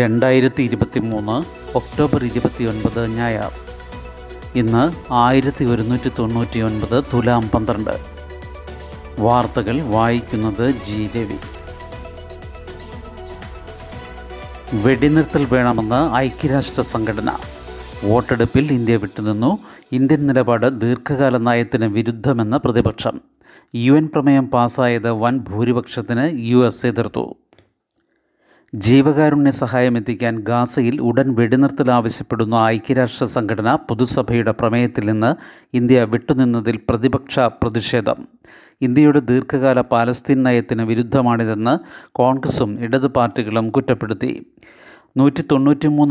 രണ്ടായിരത്തി ഇരുപത്തി മൂന്ന് ഒക്ടോബർ ഇരുപത്തി ഒൻപത് ഞായർ. ഇന്ന് ആയിരത്തി ഒരുന്നൂറ്റി തൊണ്ണൂറ്റി ഒൻപത് തുലാം പന്ത്രണ്ട്. വാർത്തകൾ വായിക്കുന്നത് ജി. രവി. വെടിനിർത്തൽ വേണമെന്ന് ഐക്യരാഷ്ട്ര സംഘടന. വോട്ടെടുപ്പിൽ ഇന്ത്യ വിട്ടുനിന്നു. ഇന്ത്യൻ നിലപാട് ദീർഘകാല നയത്തിന് വിരുദ്ധമെന്ന് പ്രതിപക്ഷം. യു എൻ പ്രമേയം പാസ്സായത് വൻ ഭൂരിപക്ഷത്തിന് യു എസ് എതിർത്തു. ജീവകാരുണ്യ സഹായം എത്തിക്കാൻ ഗാസയിൽ ഉടൻ വെടിനിർത്തൽ ആവശ്യപ്പെടുന്ന. ഐക്യരാഷ്ട്ര സംഘടന പൊതുസഭയുടെ പ്രമേയത്തിൽ നിന്ന് ഇന്ത്യ വിട്ടുനിന്നതിൽ പ്രതിപക്ഷ പ്രതിഷേധം. ഇന്ത്യയുടെ ദീർഘകാല പാലസ്തീൻ നയത്തിന് വിരുദ്ധമാണിതെന്ന് കോൺഗ്രസും ഇടത് പാർട്ടികളും കുറ്റപ്പെടുത്തി. നൂറ്റി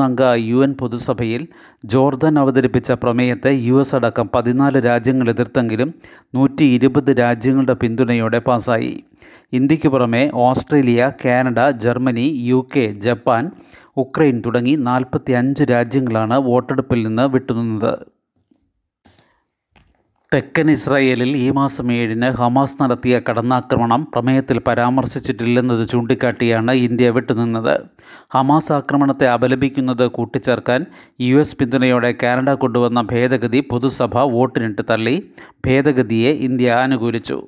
അംഗ യു എൻ പൊതുസഭയിൽ ജോർദാൻ അവതരിപ്പിച്ച പ്രമേയത്തെ യു എസ് അടക്കം പതിനാല് രാജ്യങ്ങൾ എതിർത്തെങ്കിലും നൂറ്റി ഇരുപത് രാജ്യങ്ങളുടെ പിന്തുണയോടെ പാസായി. ഇന്ത്യയ്ക്ക് പുറമെ Australia Canada Germany U K Japan Ukraine തുടങ്ങി നാൽപ്പത്തി അഞ്ച് രാജ്യങ്ങളാണ് വോട്ടെടുപ്പിൽ നിന്ന് വിട്ടുനിന്നത്. തെക്കൻ ഇസ്രായേലിൽ ഈ മാസം ഏഴിന് ഹമാസ് നടത്തിയ കടന്നാക്രമണം പ്രമേയത്തിൽ പരാമർശിച്ചിട്ടില്ലെന്നത് ചൂണ്ടിക്കാട്ടിയാണ് ഇന്ത്യ വിട്ടുനിന്നത്. ഹമാസ് ആക്രമണത്തെ അപലപിക്കുന്നത് കൂട്ടിച്ചേർക്കാൻ യു എസ് പിന്തുണയോടെ കാനഡ കൊണ്ടുവന്ന ഭേദഗതി പൊതുസഭ വോട്ടിനിട്ട് തള്ളി. ഭേദഗതിയെ ഇന്ത്യ അനുകൂലിച്ചു.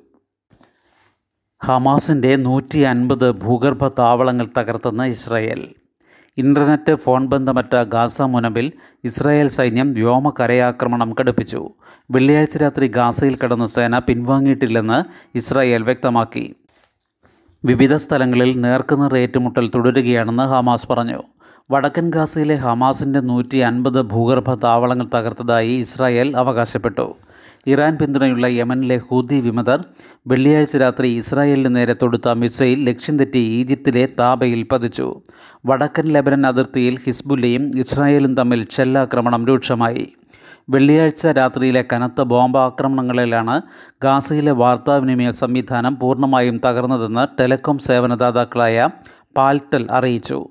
ഹമാസിന്റെ നൂറ്റി അൻപത് ഭൂഗർഭ താവളങ്ങൾ തകർത്തെന്ന് ഇസ്രായേൽ. ഇന്റർനെറ്റ് ഫോൺ ബന്ധമറ്റ ഗാസ മുനമ്പിൽ ഇസ്രായേൽ സൈന്യം വ്യോമ കരയാക്രമണം കടുപ്പിച്ചു. വെള്ളിയാഴ്ച രാത്രി ഗാസയിൽ കടന്ന സേന പിൻവാങ്ങിയിട്ടില്ലെന്ന് ഇസ്രായേൽ വ്യക്തമാക്കി. വിവിധ സ്ഥലങ്ങളിൽ നേർക്കുനേർ ഏറ്റുമുട്ടൽ തുടരുകയാണെന്ന് ഹമാസ് പറഞ്ഞു. വടക്കൻ ഗാസയിലെ ഹമാസിന്റെ നൂറ്റി അൻപത് ഭൂഗർഭ താവളങ്ങൾ തകർത്തതായി ഇസ്രായേൽ അവകാശപ്പെട്ടു. ഇറാൻ പിന്തുണയുള്ള യമനിലെ ഹൂതി വിമതർ വെള്ളിയാഴ്ച രാത്രി ഇസ്രായേലിന് നേരെ തൊടുത്ത മിസൈൽ ലക്ഷ്യം തെറ്റി ഈജിപ്തിലെ താബയിൽ പതിച്ചു. വടക്കൻ ലെബനൻ അതിർത്തിയിൽ ഹിസ്ബുല്ലയും ഇസ്രായേലും തമ്മിൽ ഷെല്ലാക്രമണം രൂക്ഷമായി. വെള്ളിയാഴ്ച രാത്രിയിലെ കനത്ത ബോംബാക്രമണങ്ങളിലാണ് ഗാസയിലെ വാർത്താവിനിമയ സംവിധാനം പൂർണമായും തകർന്നതെന്ന് ടെലികോം സേവനദാതാക്കളായ പാൽട്ടൽ അറിയിച്ചു.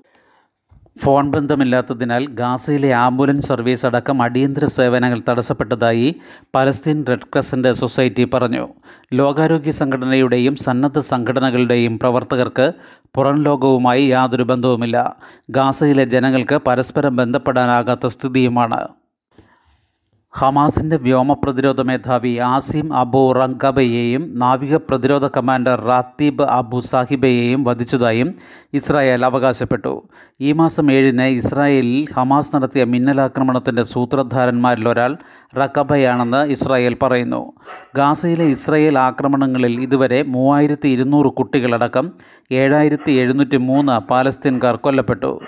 ഫോൺ ബന്ധമില്ലാത്തതിനാൽ ഗാസയിലെ ആംബുലൻസ് സർവീസ് അടക്കം അടിയന്തര സേവനങ്ങൾ തടസ്സപ്പെട്ടതായി പലസ്തീൻ റെഡ് ക്രസന്റ് സൊസൈറ്റി പറഞ്ഞു. ലോകാരോഗ്യ സംഘടനയുടെയും സന്നദ്ധ സംഘടനകളുടെയും പ്രവർത്തകർക്ക് പുറം ലോകവുമായി യാതൊരു ബന്ധവുമില്ല. ഗാസയിലെ ജനങ്ങൾക്ക് പരസ്പരം ബന്ധപ്പെടാനാകാത്ത സ്ഥിതിയുമാണ്. ഹമാസിന്റെ വ്യോമ പ്രതിരോധ മേധാവി ആസിം അബു റങ്കബയെയും നാവിക പ്രതിരോധ കമാൻഡർ റാത്തീബ് അബു സാഹിബയെയും വധിച്ചതായും ഇസ്രായേൽ അവകാശപ്പെട്ടു. ഈ മാസം ഏഴിന് ഇസ്രായേലിൽ ഹമാസ് നടത്തിയ മിന്നലാക്രമണത്തിന്റെ സൂത്രധാരന്മാരിലൊരാൾ റക്കബയാണെന്ന് ഇസ്രായേൽ പറയുന്നു. ഗാസയിലെ ഇസ്രായേൽ ആക്രമണങ്ങളിൽ ഇതുവരെ മൂവായിരത്തി ഇരുന്നൂറ് കുട്ടികളടക്കം ഏഴായിരത്തി എഴുന്നൂറ്റി മൂന്ന് പാലസ്തീൻകാർ കൊല്ലപ്പെട്ടു.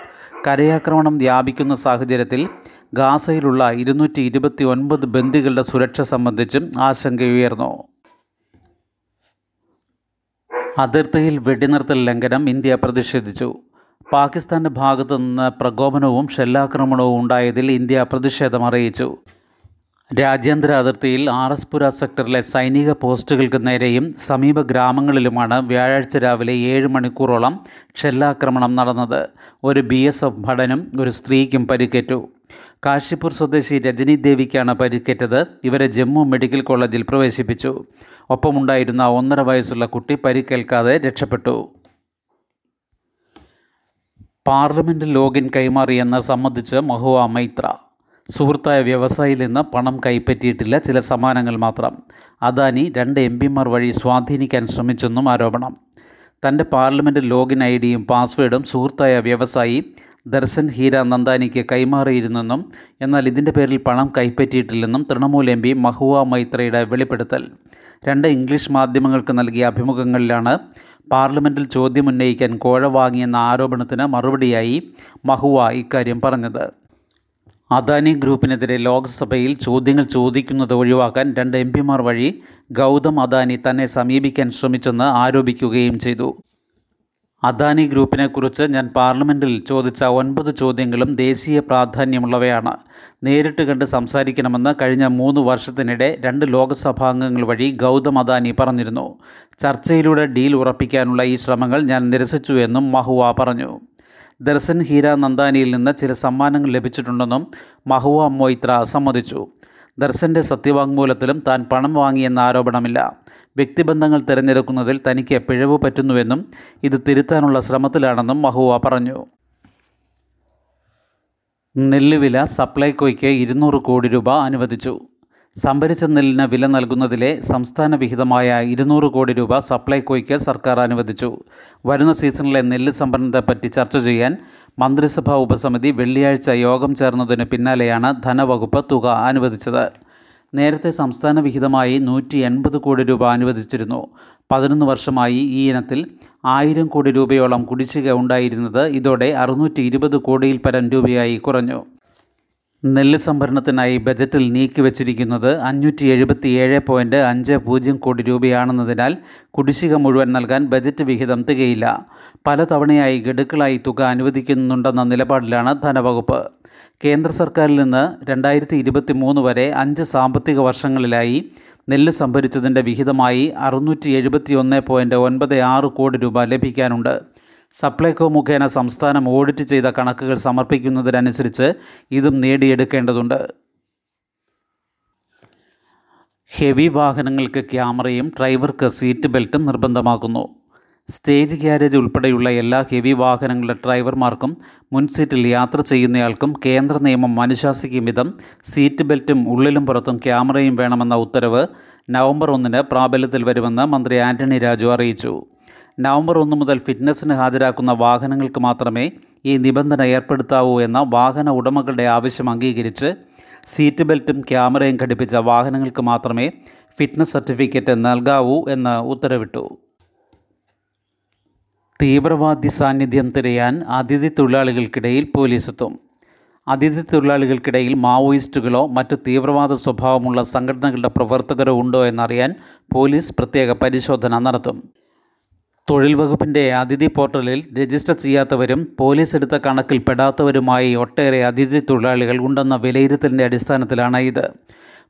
കരയാക്രമണം വ്യാപിക്കുന്ന സാഹചര്യത്തിൽ ഗാസയിലുള്ള ഇരുന്നൂറ്റി ഇരുപത്തി ഒൻപത് ബന്ദികളുടെ സുരക്ഷ സംബന്ധിച്ചും ആശങ്കയുയർന്നു അതിർത്തിയിൽ വെടിനിർത്തൽ ലംഘനം ഇന്ത്യ പ്രതിഷേധിച്ചു. പാകിസ്ഥാന്റെ ഭാഗത്തു നിന്ന് പ്രകോപനവും ഷെല്ലാക്രമണവും ഉണ്ടായതിൽ ഇന്ത്യ പ്രതിഷേധം അറിയിച്ചു. രാജ്യാന്തര അതിർത്തിയിൽ ആർ എസ് പുര സെക്ടറിലെ സൈനിക പോസ്റ്റുകൾക്ക് നേരെയും സമീപ ഗ്രാമങ്ങളിലുമാണ് വ്യാഴാഴ്ച രാവിലെ ഏഴ് മണിക്കൂറോളം ഷെല്ലാക്രമണം നടന്നത്. ഒരു ബി എസ് എഫ് ഭടനും ഒരു സ്ത്രീക്കും പരിക്കേറ്റു. കാശിപൂർ സ്വദേശി രജനി ദേവിക്കാണ് പരിക്കേറ്റത്. ഇവരെ ജമ്മു മെഡിക്കൽ കോളേജിൽ പ്രവേശിപ്പിച്ചു. ഒപ്പമുണ്ടായിരുന്ന ഒന്നര വയസ്സുള്ള കുട്ടി പരിക്കേൽക്കാതെ രക്ഷപ്പെട്ടു. പാർലമെന്റ് ലോഗിൻ കൈമാറിയെന്ന് സംബന്ധിച്ച് മഹുവ മൈത്ര. സുഹൃത്തായ വ്യവസായിയിൽ നിന്ന് പണം കൈപ്പറ്റിയിട്ടില്ല ചില സമ്മാനങ്ങൾ മാത്രം. അദാനി രണ്ട് എം പിമാർ വഴി സ്വാധീനിക്കാൻ ശ്രമിച്ചെന്നും ആരോപണം. തന്റെ പാർലമെന്റ് ലോഗിൻ ഐ ഡിയും പാസ്വേഡും സുഹൃത്തായ വ്യവസായി ദർശൻ ഹീര നന്ദാനിക്ക് കൈമാറിയിരുന്നെന്നും എന്നാൽ ഇതിന്റെ പേരിൽ പണം കൈപ്പറ്റിയിട്ടില്ലെന്നും തൃണമൂൽ എം പി മഹുവ മൈത്രയുടെ വെളിപ്പെടുത്തൽ. രണ്ട് ഇംഗ്ലീഷ് മാധ്യമങ്ങൾക്ക് നൽകിയ അഭിമുഖങ്ങളിലാണ് പാർലമെന്റിൽ ചോദ്യമുന്നയിക്കാൻ കോഴ വാങ്ങിയെന്ന ആരോപണത്തിന് മറുപടിയായി മഹുവ ഇക്കാര്യം പറഞ്ഞത്. അദാനി ഗ്രൂപ്പിനെതിരെ ലോക്സഭയിൽ ചോദ്യങ്ങൾ ചോദിക്കുന്നത് ഒഴിവാക്കാൻ രണ്ട് എം പിമാർ വഴി ഗൗതം അദാനി തന്നെ സമീപിക്കാൻ ശ്രമിച്ചെന്ന് ആരോപിക്കുകയും ചെയ്തു. അദാനി ഗ്രൂപ്പിനെക്കുറിച്ച് ഞാൻ പാർലമെന്റിൽ ചോദിച്ച ഒൻപത് ചോദ്യങ്ങളും ദേശീയ പ്രാധാന്യമുള്ളവയാണ്. നേരിട്ട് കണ്ട് സംസാരിക്കണമെന്ന് കഴിഞ്ഞ മൂന്ന് വർഷത്തിനിടെ രണ്ട് ലോക്സഭാംഗങ്ങൾ വഴി ഗൗതം അദാനി പറഞ്ഞിരുന്നു. ചർച്ചയിലൂടെ ഡീൽ ഉറപ്പിക്കാനുള്ള ഈ ശ്രമങ്ങൾ ഞാൻ നിരസിച്ചു എന്നും മഹുവ പറഞ്ഞു. ദർശൻ ഹീര നന്ദാനിയിൽ നിന്ന് ചില സമ്മാനങ്ങൾ ലഭിച്ചിട്ടുണ്ടെന്നും മഹുവ മൊയ്ത്ര സമ്മതിച്ചു. ദർശന്റെ സത്യവാങ്മൂലത്തിലും താൻ പണം വാങ്ങിയെന്ന ആരോപണമില്ല. വ്യക്തിബന്ധങ്ങൾ തിരഞ്ഞെടുക്കുന്നതിൽ തനിക്ക് പിഴവ് പറ്റുന്നുവെന്നും ഇത് തിരുത്താനുള്ള ശ്രമത്തിലാണെന്നും മഹുവ പറഞ്ഞു. നെല്ലുവില സപ്ലൈകോയ്ക്ക് ഇരുന്നൂറ് കോടി രൂപ അനുവദിച്ചു. സംഭരിച്ച നെല്ലിന് വില നൽകുന്നതിലെ സംസ്ഥാന വിഹിതമായ ഇരുന്നൂറ് കോടി രൂപ സപ്ലൈകോയ്ക്ക് സർക്കാർ അനുവദിച്ചു. വരുന്ന സീസണിലെ നെല്ല് സംഭരണത്തെപ്പറ്റി ചർച്ച ചെയ്യാൻ മന്ത്രിസഭാ ഉപസമിതി വെള്ളിയാഴ്ച യോഗം ചേർന്നതിന് പിന്നാലെയാണ് ധനവകുപ്പ് തുക അനുവദിച്ചത്. നേരത്തെ സംസ്ഥാന വിഹിതമായി നൂറ്റി എൺപത് കോടി രൂപ അനുവദിച്ചിരുന്നു. പതിനൊന്ന് വർഷമായി ഈ ഇനത്തിൽ ആയിരം കോടി രൂപയോളം കുടിശ്ശിക ഉണ്ടായിരുന്നത് ഇതോടെ അറുന്നൂറ്റി ഇരുപത് കോടിയിൽ പരം രൂപയായി കുറഞ്ഞു. നെല്ല് സംഭരണത്തിനായി ബജറ്റിൽ നീക്കിവച്ചിരിക്കുന്നത് അഞ്ഞൂറ്റി എഴുപത്തി ഏഴ് പോയിന്റ് അഞ്ച് പൂജ്യം കോടി രൂപയാണെന്നതിനാൽ കുടിശ്ശിക മുഴുവൻ നൽകാൻ ബജറ്റ് വിഹിതം തികയില്ല. പലതവണയായി ഗഡുക്കളായി തുക അനുവദിക്കുന്നുണ്ടെന്ന നിലപാടിലാണ് ധനവകുപ്പ്. കേന്ദ്ര സർക്കാരിൽ നിന്ന് രണ്ടായിരത്തി ഇരുപത്തി മൂന്ന് വരെ അഞ്ച് സാമ്പത്തിക വർഷങ്ങളിലായി നെല്ല് സംഭരിച്ചതിന്റെ വിഹിതമായി അറുന്നൂറ്റി എഴുപത്തി ഒന്ന് പോയിന്റ് ഒൻപത് ആറ് കോടി രൂപ ലഭിക്കാനുണ്ട്. സപ്ലൈകോ മുഖേന സംസ്ഥാനം ഓഡിറ്റ് ചെയ്ത കണക്കുകൾ സമർപ്പിക്കുന്നതിനനുസരിച്ച് ഇതും നേടിയെടുക്കേണ്ടതുണ്ട്. ഹെവി വാഹനങ്ങൾക്ക് ക്യാമറയും ഡ്രൈവർക്ക് സീറ്റ് ബെൽറ്റും നിർബന്ധമാക്കുന്നു. സ്റ്റേജ് ഗ്യാരേജ് ഉൾപ്പെടെയുള്ള എല്ലാ ഹെവി വാഹനങ്ങളുടെ ഡ്രൈവർമാർക്കും മുൻസീറ്റിൽ യാത്ര ചെയ്യുന്നയാൾക്കും കേന്ദ്ര നിയമം അനുശാസിക്കും വിധം സീറ്റ് ബെൽറ്റും ഉള്ളിലും പുറത്തും ക്യാമറയും വേണമെന്ന ഉത്തരവ് നവംബർ ഒന്നിന് പ്രാബല്യത്തിൽ വരുമെന്ന് മന്ത്രി ആന്റണി രാജു അറിയിച്ചു. നവംബർ ഒന്ന് മുതൽ ഫിറ്റ്നസ്സിന് ഹാജരാക്കുന്ന വാഹനങ്ങൾക്ക് മാത്രമേ ഈ നിബന്ധന ഏർപ്പെടുത്താവൂ എന്ന വാഹന ഉടമകളുടെ ആവശ്യം അംഗീകരിച്ച് സീറ്റ് ബെൽറ്റും ക്യാമറയും ഘടിപ്പിച്ച വാഹനങ്ങൾക്ക് മാത്രമേ ഫിറ്റ്നസ് സർട്ടിഫിക്കറ്റ് നൽകാവൂ എന്ന് ഉത്തരവിട്ടു. തീവ്രവാദി സാന്നിധ്യം തിരയാൻ അതിഥി തൊഴിലാളികൾക്കിടയിൽ പോലീസെത്തും. അതിഥി തൊഴിലാളികൾക്കിടയിൽ മാവോയിസ്റ്റുകളോ മറ്റ് തീവ്രവാദ സ്വഭാവമുള്ള സംഘടനകളുടെ പ്രവർത്തകരോ ഉണ്ടോ എന്നറിയാൻ പോലീസ് പ്രത്യേക പരിശോധന നടത്തും. തൊഴിൽ വകുപ്പിന്റെ അതിഥി പോർട്ടലിൽ രജിസ്റ്റർ ചെയ്യാത്തവരും പോലീസ് എടുത്ത കണക്കിൽ പെടാത്തവരുമായി ഒട്ടേറെ അതിഥി തൊഴിലാളികൾ ഉണ്ടെന്ന വിലയിരുത്തലിന്റെ അടിസ്ഥാനത്തിലാണ് ഇത്.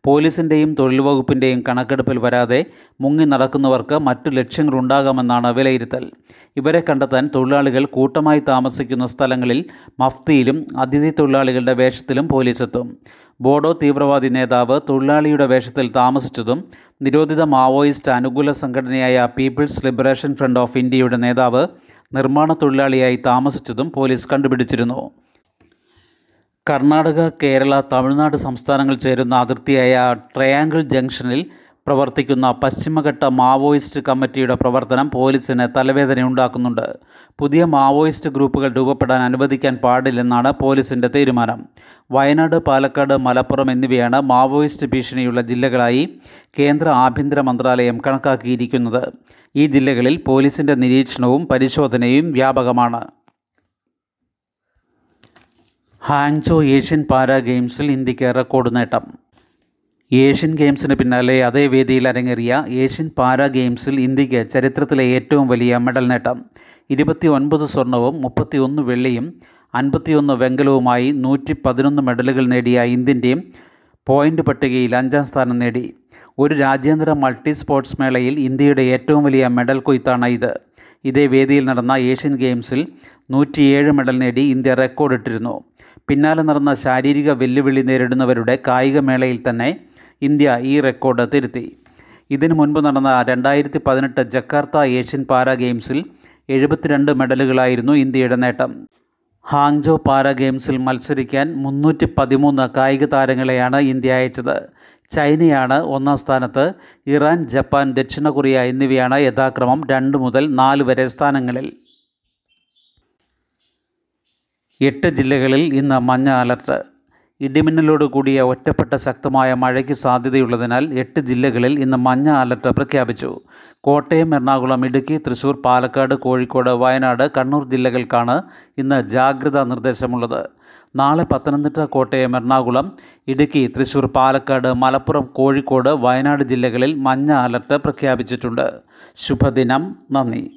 പോലീസിന്റെയും തൊഴിൽ വകുപ്പിന്റെയും കണക്കെടുപ്പിൽ വരാതെ മുങ്ങി നടക്കുന്നവർക്ക് മറ്റു ലക്ഷ്യങ്ങളുണ്ടാകാമെന്നാണ് വിലയിരുത്തൽ. ഇവരെ കണ്ടെത്താൻ തൊഴിലാളികൾ കൂട്ടമായി താമസിക്കുന്ന സ്ഥലങ്ങളിൽ മഫ്തിയിലും അതിഥി തൊഴിലാളികളുടെ വേഷത്തിലും പോലീസെത്തും. ബോഡോ തീവ്രവാദി നേതാവ് തൊഴിലാളിയുടെ വേഷത്തിൽ താമസിച്ചതും നിരോധിത മാവോയിസ്റ്റ് അനുകൂല സംഘടനയായ പീപ്പിൾസ് ലിബറേഷൻ ഫ്രണ്ട് ഓഫ് ഇന്ത്യയുടെ നേതാവ് നിർമ്മാണ തൊഴിലാളിയായി താമസിച്ചതും പോലീസ് കണ്ടുപിടിച്ചിരുന്നു. കർണാടക കേരള തമിഴ്നാട് സംസ്ഥാനങ്ങൾ ചേരുന്ന അതിർത്തിയായ ട്രയാങ്കിൾ ജംഗ്ഷനിൽ പ്രവർത്തിക്കുന്ന പശ്ചിമഘട്ട മാവോയിസ്റ്റ് കമ്മിറ്റിയുടെ പ്രവർത്തനം പോലീസിന് തലവേദനയുണ്ടാക്കുന്നുണ്ട്. പുതിയ മാവോയിസ്റ്റ് ഗ്രൂപ്പുകൾ രൂപപ്പെടാൻ അനുവദിക്കാൻ പാടില്ലെന്നാണ് പോലീസിന്റെ തീരുമാനം. വയനാട് പാലക്കാട് മലപ്പുറം എന്നിവയാണ് മാവോയിസ്റ്റ് ഭീഷണിയുള്ള ജില്ലകളായി കേന്ദ്ര ആഭ്യന്തര മന്ത്രാലയം കണക്കാക്കിയിരിക്കുന്നത്. ഈ ജില്ലകളിൽ പോലീസിന്റെ നിരീക്ഷണവും പരിശോധനയും വ്യാപകമാണ്. ഹാങ്ചോ ഏഷ്യൻ പാരാ ഗെയിംസിൽ ഇന്ത്യയ്ക്ക് റെക്കോർഡ് നേട്ടം. ഏഷ്യൻ ഗെയിംസിന് പിന്നാലെ അതേ വേദിയിൽ അരങ്ങേറിയ ഏഷ്യൻ പാരാ ഗെയിംസിൽ ഇന്ത്യയ്ക്ക് ചരിത്രത്തിലെ ഏറ്റവും വലിയ മെഡൽ നേട്ടം. ഇരുപത്തി ഒൻപത് സ്വർണവും മുപ്പത്തിയൊന്ന് വെള്ളിയും അൻപത്തിയൊന്ന് വെങ്കലവുമായി നൂറ്റി പതിനൊന്ന് മെഡലുകൾ നേടിയ ഇന്ത്യൻ ടീം പോയിന്റ് പട്ടികയിൽ അഞ്ചാം സ്ഥാനം നേടി. ഒരു രാജ്യാന്തര മൾട്ടി സ്പോർട്സ് മേളയിൽ ഇന്ത്യയുടെ ഏറ്റവും വലിയ മെഡൽ കൊയ്ത്താണ് ഇത്. ഇതേ വേദിയിൽ നടന്ന ഏഷ്യൻ ഗെയിംസിൽ നൂറ്റിയേഴ് മെഡൽ നേടി ഇന്ത്യ റെക്കോർഡിട്ടിരുന്നു. പിന്നാലെ നടന്ന ശാരീരിക വെല്ലുവിളി നേരിടുന്നവരുടെ കായികമേളയിൽ തന്നെ ഇന്ത്യ ഈ റെക്കോർഡ് തിരുത്തി. ഇതിനു മുൻപ് നടന്ന രണ്ടായിരത്തി പതിനെട്ട് ജക്കാർത്ത ഏഷ്യൻ പാരാ ഗെയിംസിൽ എഴുപത്തിരണ്ട് മെഡലുകളായിരുന്നു ഇന്ത്യയുടെ നേട്ടം. ഹാങ്ജോ പാരാ ഗെയിംസിൽ മത്സരിക്കാൻ മുന്നൂറ്റി പതിമൂന്ന് കായിക താരങ്ങളെയാണ് ഇന്ത്യ അയച്ചത്. ചൈനയാണ് ഒന്നാം സ്ഥാനത്ത് ഇറാൻ ജപ്പാൻ ദക്ഷിണ കൊറിയ എന്നിവയാണ് യഥാക്രമം രണ്ട് മുതൽ നാല് വരെ സ്ഥാനങ്ങളിൽ. എട്ട് ജില്ലകളിൽ ഇന്ന് മഞ്ഞ അലർട്ട്. ഇടിമിന്നലോട് കൂടിയ ഒറ്റപ്പെട്ട ശക്തമായ മഴയ്ക്ക് സാധ്യതയുള്ളതിനാൽ എട്ട് ജില്ലകളിൽ ഇന്ന് മഞ്ഞ അലർട്ട് പ്രഖ്യാപിച്ചു. കോട്ടയം എറണാകുളം ഇടുക്കി തൃശൂർ പാലക്കാട് കോഴിക്കോട് വയനാട് കണ്ണൂർ ജില്ലകൾക്കാണ് ഇന്ന് ജാഗ്രതാ നിർദ്ദേശമുള്ളത്. നാളെ പത്തനംതിട്ട കോട്ടയം എറണാകുളം ഇടുക്കി തൃശൂർ പാലക്കാട് മലപ്പുറം കോഴിക്കോട് വയനാട് ജില്ലകളിൽ മഞ്ഞ അലർട്ട് പ്രഖ്യാപിച്ചിട്ടുണ്ട്. ശുഭദിനം. നന്ദി.